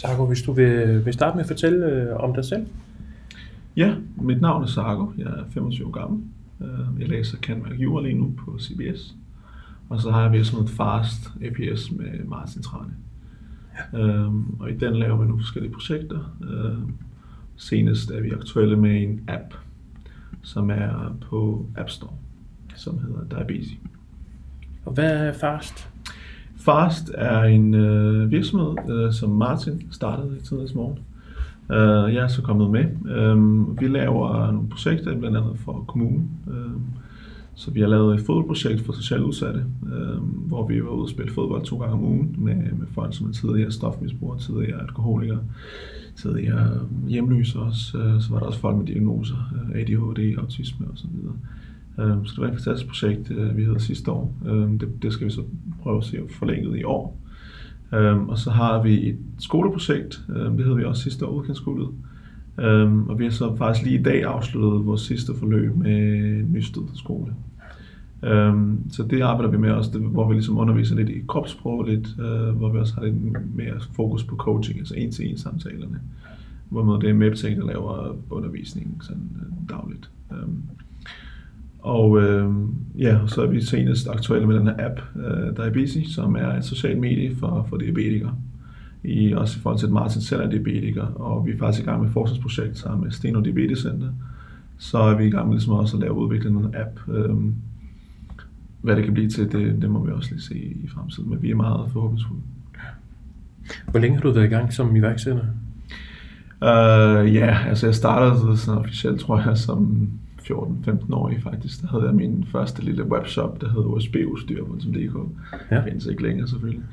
Sarko, hvis du vil, vil starte med at fortælle øh, om dig selv. Ja, mit navn er Sarko. Jeg er 25 år gammel. Øh, jeg læser Canvas Jura lige nu på CBS. Og så har jeg virksomheden Fast APS med Martin Trane. Ja. Øhm, og i den laver vi nogle forskellige projekter. Øhm, senest er vi aktuelle med en app, som er på App Store, som hedder Diabetes. Og hvad er Fast? Fast er en øh, virksomhed, øh, som Martin startede i tidligere morgen. Øh, jeg er så kommet med. Øh, vi laver nogle projekter, blandt andet for kommunen. Øh, så vi har lavet et fodboldprojekt for socialt udsatte, øh, hvor vi var ude og spille fodbold to gange om ugen med, med folk, som er tidligere stofmisbrugere, tidligere alkoholikere, tidligere hjemløse også. Øh, så var der også folk med diagnoser, øh, ADHD, autisme osv. Øh, så det var et fantastisk projekt, øh, vi havde sidste år. Øh, det, det skal vi så prøve at se forlænget i år. Øh, og så har vi et skoleprojekt, øh, det havde vi også sidste år, udkantsskolet. Um, øhm, og vi har så faktisk lige i dag afsluttet vores sidste forløb med Nysted skole. Øhm, så det arbejder vi med også, det, hvor vi ligesom underviser lidt i kropssprog, lidt, øh, hvor vi også har lidt mere fokus på coaching, altså en-til-en samtalerne. Hvor det er MedTech, der laver undervisningen sådan øh, dagligt. Um, og øh, ja, så er vi senest aktuelle med den her app, uh, Diabetes, som er et socialt medie for, for diabetikere i, også i forhold til, at Martin selv er diabetiker, og vi er faktisk i gang med et forskningsprojekt sammen med Steno Diabetes Center. Så er vi i gang med ligesom også at lave udvikle en app. Øhm, hvad det kan blive til, det, det må vi også lige se i fremtiden, men vi er meget forhåbningsfulde. Hvor længe har du været i gang som iværksætter? Uh, ja, altså jeg startede sådan officielt, tror jeg, som 14-15 år faktisk. Der havde jeg min første lille webshop, der hed usbudstyr.dk. Ja. Findes ikke længere selvfølgelig.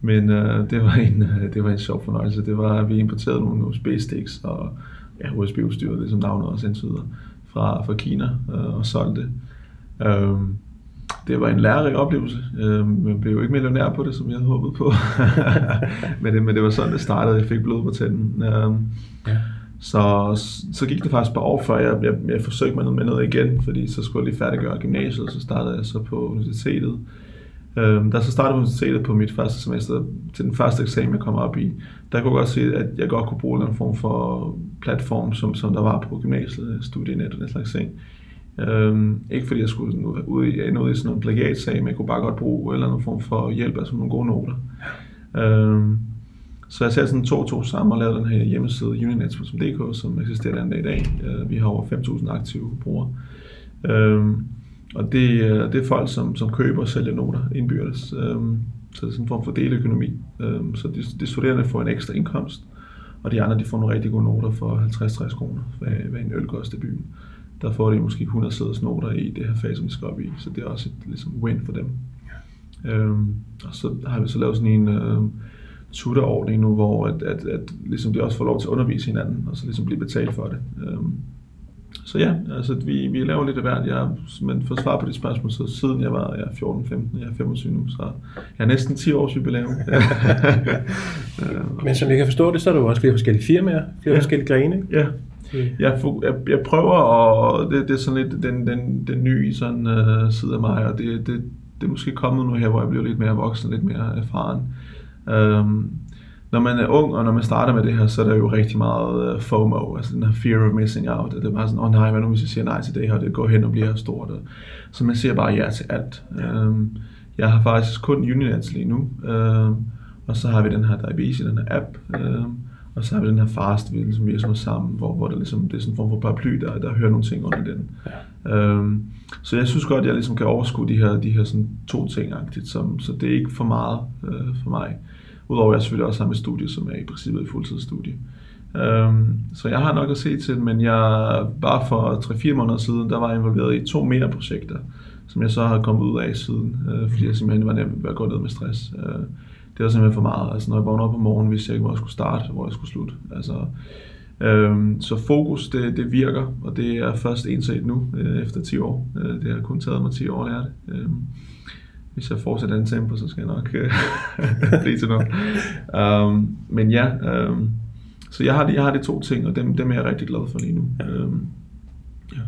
Men øh, det, var en, øh, det var en sjov fornøjelse. Det var, at vi importerede nogle USB-sticks og ja, USB-udstyr, det som navnet også indtyder, fra, fra Kina øh, og solgte det. Øh, det var en lærerig oplevelse. Øh, jeg blev jo ikke millionær på det, som jeg havde håbet på. men, det, men det var sådan, det startede. Jeg fik blod på tænden. Øh, ja. Så, så gik det faktisk bare år før jeg, jeg, jeg forsøgte mig med noget igen, fordi så skulle jeg lige færdiggøre gymnasiet, og så startede jeg så på universitetet. Øhm, da jeg så startede på universitetet på mit første semester, til den første eksamen, jeg kom op i, der kunne jeg godt se, at jeg godt kunne bruge en form for platform, som, som der var på gymnasiet, studienet og den slags ting. Øhm, ikke fordi jeg skulle ud i, ud i sådan en plagiatsag, men jeg kunne bare godt bruge eller anden form for hjælp, altså nogle gode noter. Øhm, så jeg satte sådan to og to sammen og lavede den her hjemmeside uninets.dk, som eksisterer den dag i dag. Øh, vi har over 5.000 aktive brugere. Øhm, og det, det er folk, som, som køber og sælger noter indbyrdes. Øhm, så det er sådan en form for deleøkonomi. Øhm, så de, de studerende får en ekstra indkomst, og de andre de får nogle rigtig gode noter for 50-60 kroner, hvad, hvad en øl koster i byen. Der får de måske 100 sæders noter i det her fag, som de skal op i, så det er også et ligesom, win for dem. Øhm, og så har vi så lavet sådan en øh, tutorordning nu, hvor at, at, at ligesom de også får lov til at undervise hinanden, og så ligesom blive betalt for det. Øhm, så ja, altså vi, vi laver lidt af hvert. Jeg, men for at svare på dit spørgsmål, så siden jeg var jeg 14-15, jeg er 25 nu, så jeg er næsten 10 års jubilæum. men som jeg kan forstå det, så er der jo også flere forskellige firmaer, flere ja. forskellige grene. Ja, jeg, jeg, jeg prøver, og det, det er sådan lidt den, den, den nye sådan, uh, side af mig, og det, det, det er måske kommet nu her, hvor jeg bliver lidt mere voksen, lidt mere erfaren. Um, når man er ung, og når man starter med det her, så er der jo rigtig meget uh, FOMO, altså den her fear of missing out. Det er bare sådan, åh oh, nej, hvad nu hvis jeg siger nej til det her, og det går hen og bliver stort. Så man siger bare ja til alt. Ja. Um, jeg har faktisk kun Uninets lige nu, um, og så har vi den her Diabetes, den her app, um, og så har vi den her fast, vi ligesom virksomhed sammen, hvor, hvor der ligesom, det er sådan en form for paraply, der, der hører nogle ting under den. Ja. Um, så jeg synes godt, at jeg ligesom kan overskue de her, de her sådan to ting, som, så det er ikke for meget uh, for mig. Udover at jeg selvfølgelig også har mit studie, som er i princippet et fuldtidsstudie. Øhm, så jeg har nok at se til, men jeg bare for 3-4 måneder siden, der var jeg involveret i to mere projekter, som jeg så har kommet ud af siden, øh, fordi jeg simpelthen var nemt ved at gå ned med stress. Øh, det var simpelthen for meget. Altså når jeg vågnede op om morgenen, vidste jeg ikke, hvor jeg skulle starte, hvor jeg skulle slutte. Altså, um, så fokus, det, det virker, og det er først indset nu, øh, efter 10 år. Øh, det har kun taget mig 10 år at lære det. Uh, hvis jeg fortsætter den tempo, så skal jeg nok øh, blive til noget. Um, men ja, um, så jeg har, jeg har de to ting, og dem, dem er jeg rigtig glad for lige nu. Ja. Um, ja.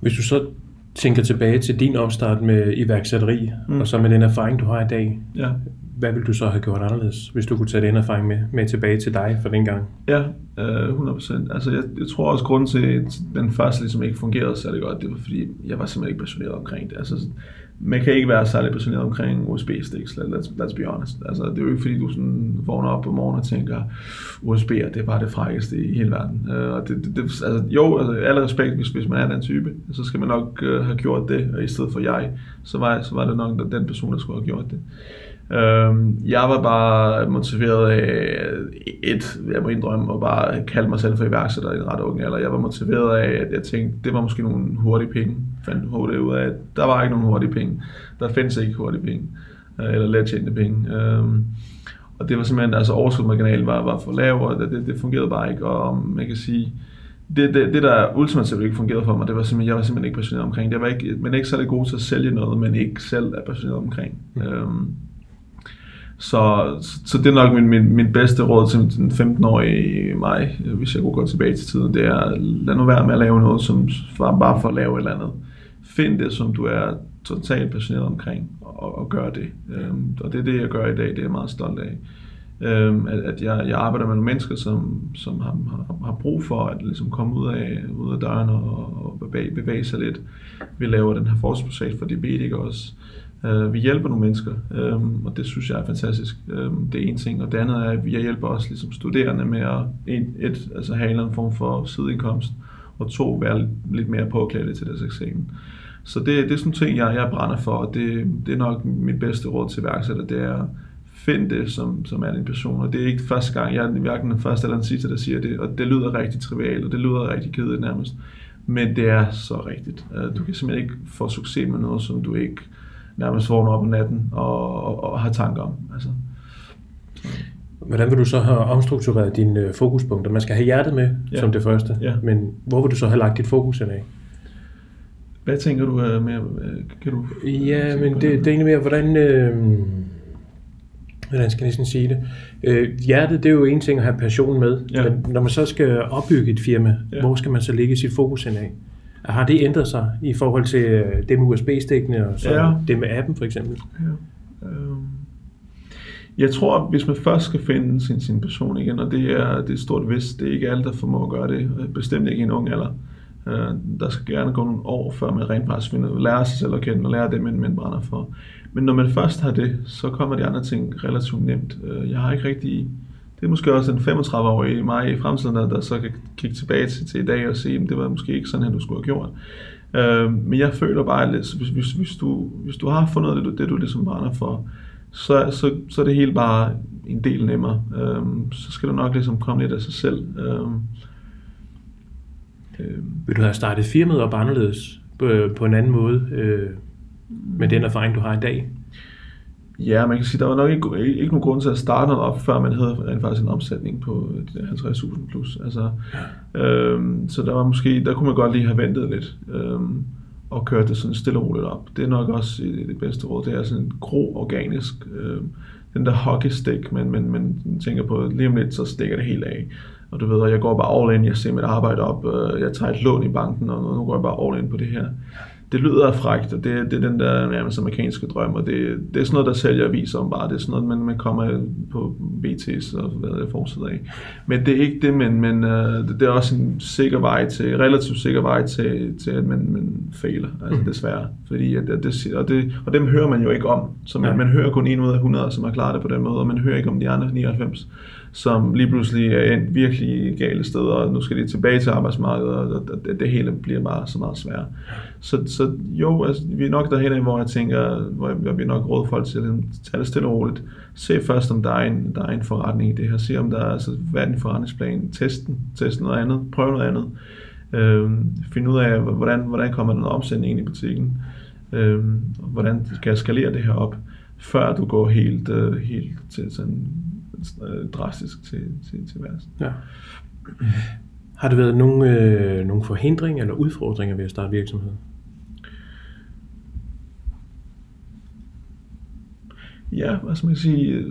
Hvis du så tænker tilbage til din opstart med iværksætteri, mm. og så med den erfaring, du har i dag, ja. hvad ville du så have gjort anderledes, hvis du kunne tage den erfaring med, med tilbage til dig for den gang? Ja, øh, 100%. Altså, jeg, jeg tror også, grunden til, at den første ligesom ikke fungerede særlig godt, det var fordi, jeg var simpelthen ikke passioneret omkring det. Altså, man kan ikke være særlig passioneret omkring USB-sticks, let's, let's be honest. Altså, det er jo ikke fordi, du sådan vågner op på morgenen og tænker, USB'er, det er bare det frækkeste i hele verden. Uh, og det, det, det, altså, jo, altså, alle respekt, hvis, hvis man er den type, så skal man nok uh, have gjort det, og i stedet for jeg, så var, så var det nok den person, der skulle have gjort det. Øhm, jeg var bare motiveret af et, jeg må indrømme, at bare kalde mig selv for iværksætter i en ret ung alder. Jeg var motiveret af, at jeg tænkte, det var måske nogle hurtige penge. Fandt hurtigt ud af, at der var ikke nogen hurtige penge. Der findes ikke hurtige penge, øh, eller let tjente penge. Øhm, og det var simpelthen, altså overskudsmarginalen var, var for lav, og det, det, det fungerede bare ikke. Og man kan sige, det, det, det der ultimativt ikke fungerede for mig, det var simpelthen, jeg var simpelthen ikke passioneret omkring. Det var ikke, men ikke særlig god til at sælge noget, men ikke selv er passioneret omkring. Mm. Øhm, så, så det er nok min, min, min bedste råd til den 15-årige mig, hvis jeg kunne gå tilbage til tiden, det er, lad nu være med at lave noget, som var bare for at lave et eller andet. Find det, som du er totalt passioneret omkring, og, og gør det. Øhm, og det er det, jeg gør i dag, det er jeg meget stolt af. Øhm, at, at jeg, jeg arbejder med nogle mennesker, som, som har, har, har brug for at ligesom komme ud af, ud af døren og, og bevæge, bevæge sig lidt. Vi laver den her forskningsprojekt for diabetikere også, Øh, vi hjælper nogle mennesker, øh, og det synes jeg er fantastisk. Øh, det er en ting. Og det andet er, at vi hjælper også ligesom studerende med at et, et, altså have en eller anden form for sideindkomst, og to, være lidt mere påklædt til deres eksamen. Så det, det er sådan ting, jeg, jeg brænder for, og det, det er nok mit bedste råd til værksætter, det er find det, som, som er din person. Og det er ikke første gang, jeg er hverken den første eller den sidste, der siger det, og det lyder rigtig trivialt, og det lyder rigtig kedeligt nærmest. Men det er så rigtigt. Øh, du kan simpelthen ikke få succes med noget, som du ikke nærmest vågner op om natten og, og, og har tanker om. Altså. Hvordan vil du så have omstruktureret dine øh, fokuspunkter? Man skal have hjertet med ja. som det første, ja. men hvor vil du så have lagt dit fokus ind af? Hvad tænker du uh, med? Kan du ja, men det, det er egentlig mere, hvordan... Øh, hvordan skal jeg næsten sige det? Øh, hjertet, det er jo en ting at have passion med, ja. men når man så skal opbygge et firma, ja. hvor skal man så lægge sit fokus ind af? Har det ændret sig i forhold til øh, det med USB-stikkene og så ja. det med appen for eksempel? Ja. Øhm. Jeg tror, hvis man først skal finde sin, sin person igen, og det er, det er stort vist, det er ikke alle, der formår at gøre det, øh, bestemt ikke i en ung alder. Øh, der skal gerne gå nogle år, før man rent faktisk finder, lærer sig selv at kende og lærer det, man, man brænder for. Men når man først har det, så kommer de andre ting relativt nemt. Øh, jeg har ikke rigtig det er måske også en 35-årig mig i fremtiden, der, der så kan kigge tilbage til, til i dag og sige, at det var måske ikke sådan, at du skulle have gjort. Øh, men jeg føler bare, at hvis, hvis, hvis, du, hvis du har fundet det, det du ligesom brænder for, så, så, så er det hele bare en del nemmere. Øh, så skal du nok ligesom komme lidt af sig selv. Øh, øh. Vil du have startet firmaet op anderledes på, på en anden måde øh, med den erfaring, du har i dag? Ja, man kan sige, der var nok ikke, ikke nogen grund til at starte noget op, før man havde rent faktisk en omsætning på 50.000 plus. Altså, øhm, så der var måske, der kunne man godt lige have ventet lidt øhm, og køre det sådan stille og roligt op. Det er nok også det bedste råd. Det er sådan en gro organisk, øh, den der hockeystick, men, men men tænker på, lige om lidt, så stikker det helt af. Og du ved, jeg går bare all in, jeg ser mit arbejde op, øh, jeg tager et lån i banken, og nu går jeg bare all in på det her det lyder frækt, og det, det er den der nærmest amerikanske drøm, og det, det er sådan noget, der sælger aviser om bare. Det er sådan noget, man, man kommer på BT's og hvad jeg forsætter af. Men det er ikke det, men, men uh, det er også en sikker vej til, relativt sikker vej til, til at man, man fejler, altså mm. desværre. Fordi at, at det, og, det, og dem hører man jo ikke om. Så man, ja. man hører kun en ud af 100, som har klaret det på den måde, og man hører ikke om de andre 99 som lige pludselig er endt virkelig gale steder, og nu skal de tilbage til arbejdsmarkedet, og det, det hele bliver bare så meget sværere. Så, så jo, altså, vi er nok derhen, hvor jeg tænker, hvor jeg, vi nok råd folk til at tage det stille og roligt. Se først, om der er en, der er en forretning i det her. Se, om der er, altså, hvad er den forretningsplan? Test den. Test noget andet. Prøv noget andet. Øhm, find ud af, hvordan, hvordan kommer den omsætning ind i butikken. Øhm, hvordan skal jeg skalere det her op, før du går helt, øh, helt til sådan øh, drastisk til, til, til værs. Ja. Har det været nogle, øh, nogle forhindringer eller udfordringer ved at starte virksomhed? Ja, hvad skal man sige?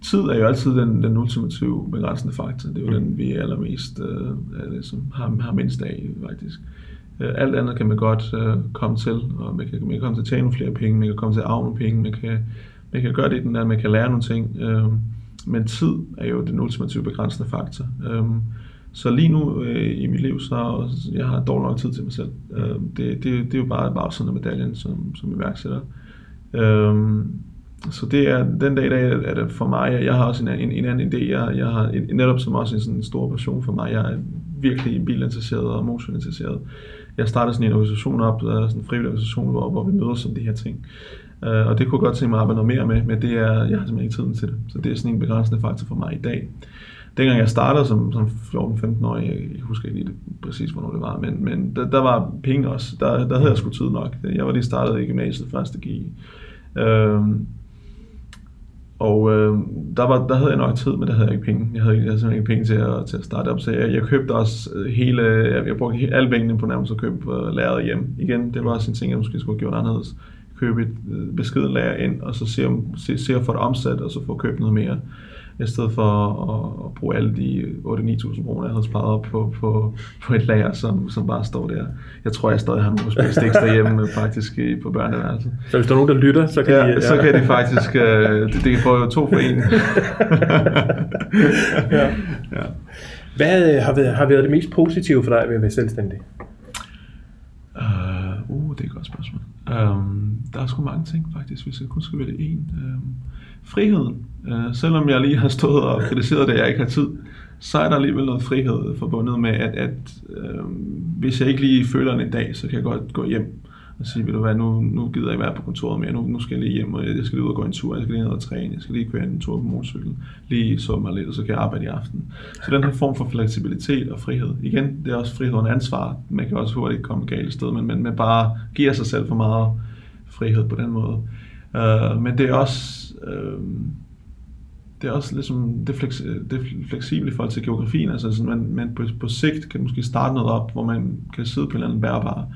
Tid er jo altid den, den ultimative begrænsende faktor. Det er jo mm. den, vi er allermest øh, er det, som har, har mindst af, faktisk. Øh, alt andet kan man godt øh, komme til, og man kan, man kan komme til at tjene nogle flere penge, man kan komme til at arve nogle penge, man kan, man kan gøre det den der, man kan lære nogle ting. Øh, men tid er jo den ultimative begrænsende faktor. Øh, så lige nu øh, i mit liv, så jeg har dårlig nok tid til mig selv. Øh, det, det, det er jo bare bagsiden af en medaljen som, som iværksætter. Øh, så det er, den dag i dag er det for mig, jeg har også en, en, en anden idé, jeg, jeg har en, netop som også en sådan stor passion for mig, jeg er virkelig bilinteresseret og motorinteresseret. Jeg startede sådan en organisation op, sådan en frivillig organisation, hvor, hvor vi mødes om de her ting. Øh, og det kunne jeg godt tænke mig at arbejde noget mere med, men det er, jeg har simpelthen ikke tiden til det. Så det er sådan en begrænsende faktor for mig i dag. Dengang jeg startede som, som 14-15-årig, jeg, jeg husker ikke lige det, præcis, hvornår det var, men, men der, der var penge også. Der, der havde jeg sgu tid nok. Jeg var lige startet i gymnasiet første G. Uh, og øh, der, var, der havde jeg nok tid, men der havde jeg ikke penge. Jeg havde, jeg havde simpelthen ikke penge til at, til at starte op, så jeg, jeg købte også hele, jeg, jeg brugte alle pengene på nærmest at købe øh, uh, lageret hjem. Igen, det var også en ting, jeg måske skulle have gjort anderledes. Købe et uh, beskeden lager ind, og så se, om, se, se at få det omsat, og så få købt noget mere i stedet for at, at bruge alle de 8-9.000 kroner, jeg havde sparet op på, på, på et lager, som, som bare står der. Jeg tror, jeg stadig har nogle sticks derhjemme faktisk på børneværelset. Så hvis der er nogen, der lytter, så kan ja, de... Ja. så kan de faktisk... Det, det kan få to for en. ja. ja. Hvad øh, har været, har været det mest positive for dig ved at være selvstændig? Uh, uh det er et godt spørgsmål. Um, der er sgu mange ting faktisk, hvis jeg kun skal vælge en. Um, friheden. Uh, selvom jeg lige har stået og kritiseret det, jeg ikke har tid, så er der alligevel noget frihed forbundet med, at, at uh, hvis jeg ikke lige føler en dag, så kan jeg godt gå hjem og sige, vil du hvad, nu, nu gider jeg ikke være på kontoret mere, nu, nu skal jeg lige hjem, og jeg skal lige ud og gå en tur, jeg skal lige ned og træne, jeg skal lige køre en tur på motorcyklen, lige så mig lidt, og så kan jeg arbejde i aften. Så den her form for fleksibilitet og frihed, igen, det er også frihed og ansvar, man kan også hurtigt komme galt et sted, men, men man bare giver sig selv for meget frihed på den måde. Uh, men det er også, uh, det er også ligesom det, fleks, det fleksible i forhold til geografien, altså sådan, man, man på, på sigt kan måske starte noget op, hvor man kan sidde på en eller anden bærbar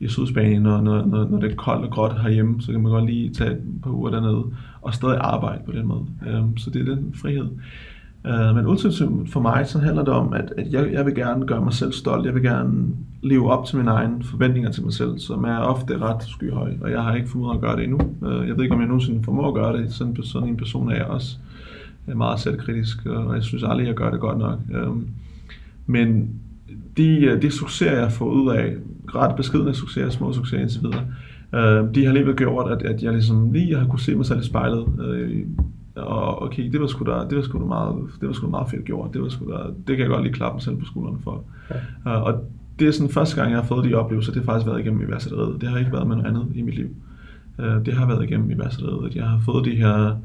i Sydspanien, når, når, når, når det er koldt og gråt herhjemme, så kan man godt lige tage et par uger dernede og stadig arbejde på den måde. Øhm, så det er den frihed. Øh, men ultimativt for mig, så handler det om, at, at jeg, jeg vil gerne gøre mig selv stolt. Jeg vil gerne leve op til mine egne forventninger til mig selv, som er ofte ret skyhøje, og jeg har ikke formået at gøre det endnu. Øh, jeg ved ikke, om jeg nogensinde formår at gøre det. Sådan, sådan en person er jeg også. Jeg er meget selvkritisk, og jeg synes aldrig, jeg gør det godt nok. Um, men de, de succeser, jeg har fået ud af, ret beskedende succeser, små succeser indtil videre, øh, de har alligevel gjort, at, at jeg ligesom lige har kunne se mig selv i spejlet. Øh, og okay, det var sgu da, det var sgu da meget, det var sgu da meget fedt gjort. Det, var sgu da, det kan jeg godt lige klappe mig selv på skuldrene for. Ja. Uh, og det er sådan første gang, jeg har fået de oplevelser, det har faktisk været igennem iværksætteriet. Det har ikke været med noget andet i mit liv. Uh, det har været igennem iværksætteriet, at jeg har fået de her,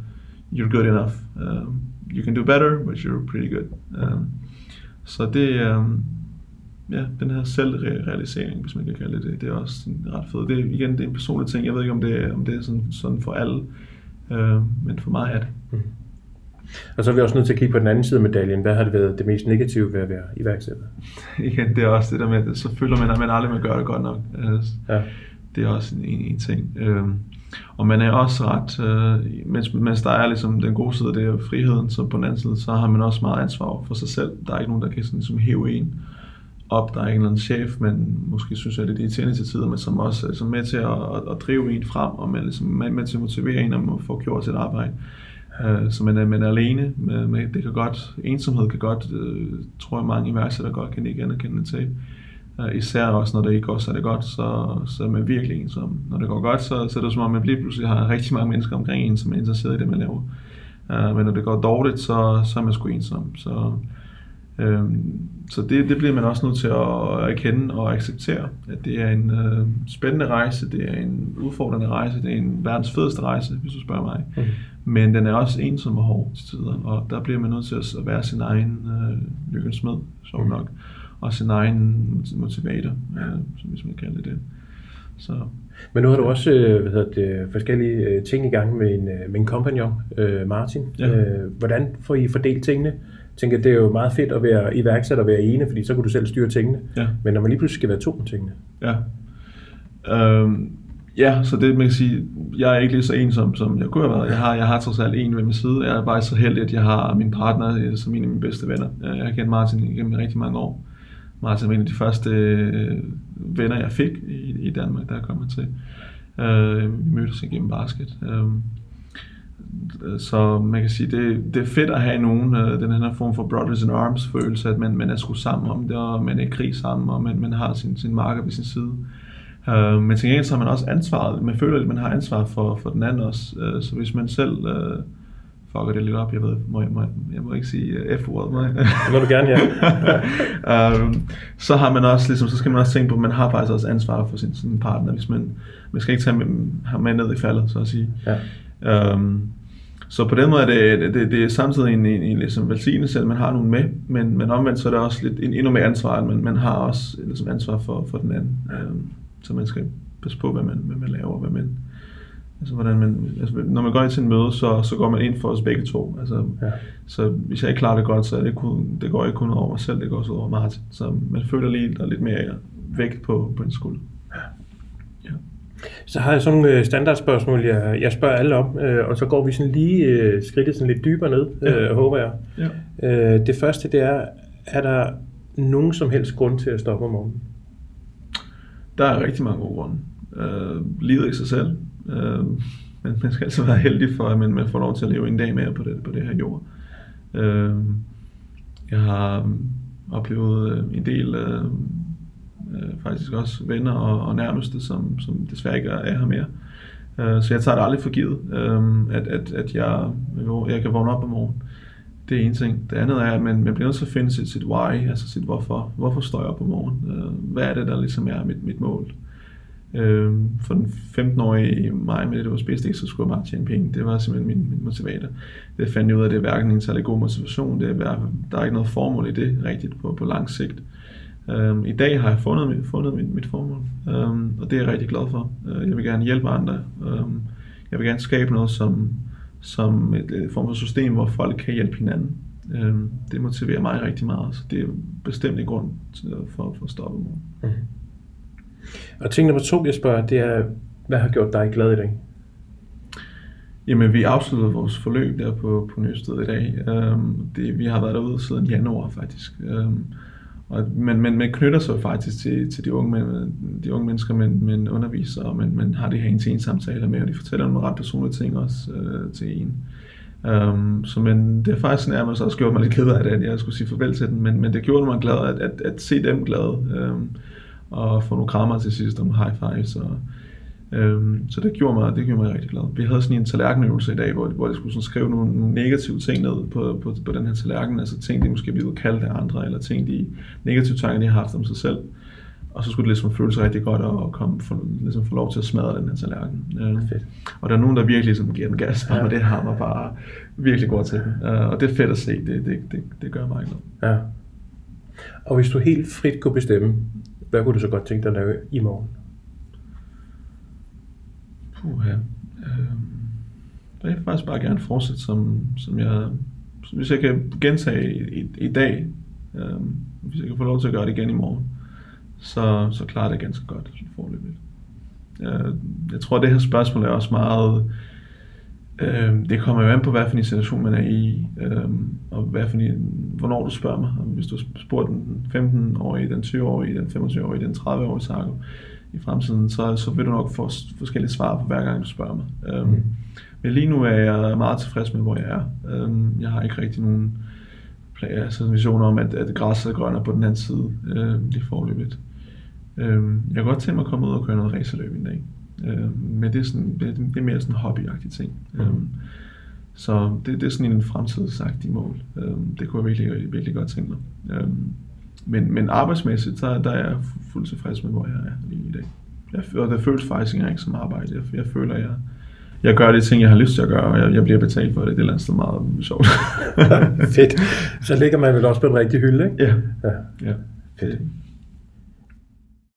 you're good enough. Uh, you can do better, but you're pretty good. Uh, så det, um, ja, den her selvrealisering, hvis man kan kalde det det, er også ret fedt. Det er, igen, det er en personlig ting. Jeg ved ikke, om det, er, om det er sådan, sådan for alle, øh, men for mig er det. Mm. Og så er vi også nødt til at kigge på den anden side af medaljen. Hvad har det været det mest negative ved at være iværksætter? Igen, det er også det der med, at så føler man, at man aldrig man gør det godt nok. Altså, ja. Det er også en, en, ting. Øhm, og man er også ret, øh, mens, mens der er ligesom den gode side, det er friheden, så på den anden side, så har man også meget ansvar for sig selv. Der er ikke nogen, der kan sådan, ligesom hæve en op. Der er en eller anden chef, men måske synes jeg, det er lidt irriterende til tider, men som også er med til at, at, at drive en frem, og man ligesom man, med til at motivere en om at få gjort sit arbejde. Uh, så man er, man er alene. Med, med, det kan godt, ensomhed kan godt, uh, tror jeg mange iværksættere godt kan ikke anerkende til. Uh, øh, især også, når det ikke går så er det godt, så, så er man virkelig ensom. Når det går godt, så, så er det som om, man lige pludselig har rigtig mange mennesker omkring en, som er interesseret i det, man laver. Uh, men når det går dårligt, så, så er man sgu ensom. Så, Øhm, så det, det bliver man også nødt til at erkende og acceptere, at det er en øh, spændende rejse, det er en udfordrende rejse, det er en verdens fedeste rejse, hvis du spørger mig. Mm. Men den er også ensom og hård til tider, og der bliver man nødt til at være sin egen øh, lykkens med, så mm. nok, og sin egen motivator, øh, som hvis man kalder det. Så. Men nu har du også øh, hvad hedder det, forskellige øh, ting i gang med en, øh, med en kompagnon, øh, Martin. Ja. Øh, hvordan får I fordelt tingene? Tænker, det er jo meget fedt at være iværksætter og være ene, fordi så kan du selv styre tingene. Ja. Men når man lige pludselig skal være to om tingene. Ja. Øhm, ja, så det man kan sige, jeg er ikke lige så ensom, som jeg kunne have været. Jeg har, jeg har trods alt en ved min side. Jeg er bare så heldig, at jeg har min partner som en af mine bedste venner. Jeg har kendt Martin igennem rigtig mange år. Martin var en af de første øh, venner, jeg fik i, i Danmark, der jeg kom til. Øh, vi mødtes igennem basket. Øh, så man kan sige, det, det er fedt at have nogen, øh, den her form for brothers in arms følelse, at man, man er skudt sammen om det, og man er i krig sammen, og man, man har sin, sin marker ved sin side. Uh, men til gengæld så har man også ansvaret, man føler, at man har ansvar for, for den anden også. Uh, så hvis man selv uh, fucker det lidt op, jeg ved, må jeg, må, jeg må ikke sige uh, F-ordet, må jeg? Det må du gerne, ja. uh, så har man også, ligesom, så skal man også tænke på, at man har faktisk også ansvar for sin, sin partner, hvis man, man skal ikke tage ham med ned i faldet, så at sige. Ja. Um, så på den måde er det, det, det er samtidig en, en, en ligesom velsignelse, at man har nogen med, men, men omvendt så er det også lidt en, endnu mere ansvar, at man, man har også ligesom ansvar for, for den anden. Um, så man skal passe på, hvad man, hvad man laver, hvad man, altså hvordan man, altså, når man går ind til en møde, så, så går man ind for os begge to. Altså, ja. Så hvis jeg ikke klarer det godt, så er det, kun, det går ikke kun over mig selv, det går også over Martin. Så man føler lige, der er lidt mere vægt på, på en skulder. Så har jeg sådan nogle øh, standardspørgsmål, jeg, jeg spørger alle om, øh, og så går vi sådan lige øh, skridtet sådan lidt dybere ned, ja. øh, håber jeg. Ja. Øh, det første, det er, er der nogen som helst grund til at stoppe om morgenen? Der er rigtig mange gode grunde. Øh, livet i sig selv. Øh, men man skal altså være heldig for, at man, man får lov til at leve en dag mere på det, på det her jord. Øh, jeg har oplevet øh, en del, øh, øh, faktisk også venner og, og nærmeste, som, som desværre ikke er her mere. Øh, så jeg tager det aldrig for givet, øh, at, at, at jeg, jeg kan vågne op om morgenen. Det er en ting. Det andet er, at man, man bliver nødt til at finde sit, sit why, altså sit hvorfor. Hvorfor står jeg op om morgenen? Øh, hvad er det, der ligesom er mit, mit mål? Øh, for den 15-årige mig med det USB-stik, så skulle jeg bare tjene penge. Det var simpelthen min, min motivator. Det fandt jeg ud af, at det er hverken en særlig god motivation. Det er, der er ikke noget formål i det rigtigt på, på lang sigt. Um, I dag har jeg fundet, mit, fundet mit, mit formål, um, og det er jeg rigtig glad for. Uh, jeg vil gerne hjælpe andre. Um, jeg vil gerne skabe noget, som, som et, et form for system, hvor folk kan hjælpe hinanden. Um, det motiverer mig rigtig meget, så det er bestemt en grund til, for, for at stoppe mig. Mm. Og ting nummer to, jeg spørger, det er, hvad har gjort dig glad i dag? Jamen, vi afsluttede vores forløb der på, på Nysted i dag. Um, det, vi har været derude siden januar faktisk. Um, og man, man, man knytter sig faktisk til, til de, unge, de unge mennesker, man, man underviser, og man, man har de her en-til-en samtaler med, og de fortæller nogle ret personlige ting også øh, til en. Um, så men det har faktisk nærmest også gjort mig lidt ked af det, at jeg skulle sige farvel til den, men, men det gjorde mig glad at, at, at se dem glade, um, og få nogle krammer til sidst om high fives, og, um, så det gjorde, mig, det gjorde mig rigtig glad. Vi havde sådan en tallerkenøvelse i dag, hvor, hvor de skulle sådan skrive nogle, nogle negative ting ned på, på, på den her tallerken, altså ting, de måske ville kalde af andre, eller ting, de negative tanker, de har haft om sig selv. Og så skulle det ligesom føles rigtig godt at komme for, ligesom få lov til at smadre den her tallerken. Uh, fedt. Og der er nogen, der virkelig ligesom giver den gas, ja. og det har mig bare virkelig godt til. Uh, og det er fedt at se, det, det, det, det gør mig glad. Ja. Og hvis du helt frit kunne bestemme, hvad kunne du så godt tænke dig at lave i morgen? Puh, ja. Øh, jeg vil faktisk bare gerne fortsætte, som, som jeg, hvis jeg kan gentage i, i, i dag, øh, hvis jeg kan få lov til at gøre det igen i morgen, så, så klarer det ganske godt forløbigt. Jeg, øh, jeg tror, at det her spørgsmål er også meget... Øh, det kommer jo an på, hvad for en situation man er i, øh, og hvad for en, hvornår du spørger mig. Hvis du spurgte den 15-årige, den 20-årige, den 25-årige, den 30-årige Sarko i fremtiden, så, så vil du nok få forskellige svar på hver gang, du spørger mig. Øh, mm. Men lige nu er jeg meget tilfreds med, hvor jeg er. Øh, jeg har ikke rigtig nogen altså visioner om, at, at græsset er grønnere på den anden side øh, lige forløbigt. Øh, jeg kan godt tænke mig at komme ud og køre noget racerløb en dag. Øh, men det er, sådan, det, det er mere sådan en hobbyagtig ting. Mm. Øh, så det, det er sådan en fremtidsagtig mål. Øh, det kunne jeg virkelig, virkelig godt tænke mig. Øh, men, men arbejdsmæssigt, så der er jeg fuldt tilfreds med, hvor jeg er lige i dag. Jeg, og det føles faktisk ikke som arbejde. Jeg, jeg føler, jeg, jeg gør de ting, jeg har lyst til at gøre, og jeg, jeg bliver betalt for det. Det er et eller andet meget sjovt. Fedt. Så ligger man vel også på en rigtig hylde, ikke? Ja. ja. ja. Fedt.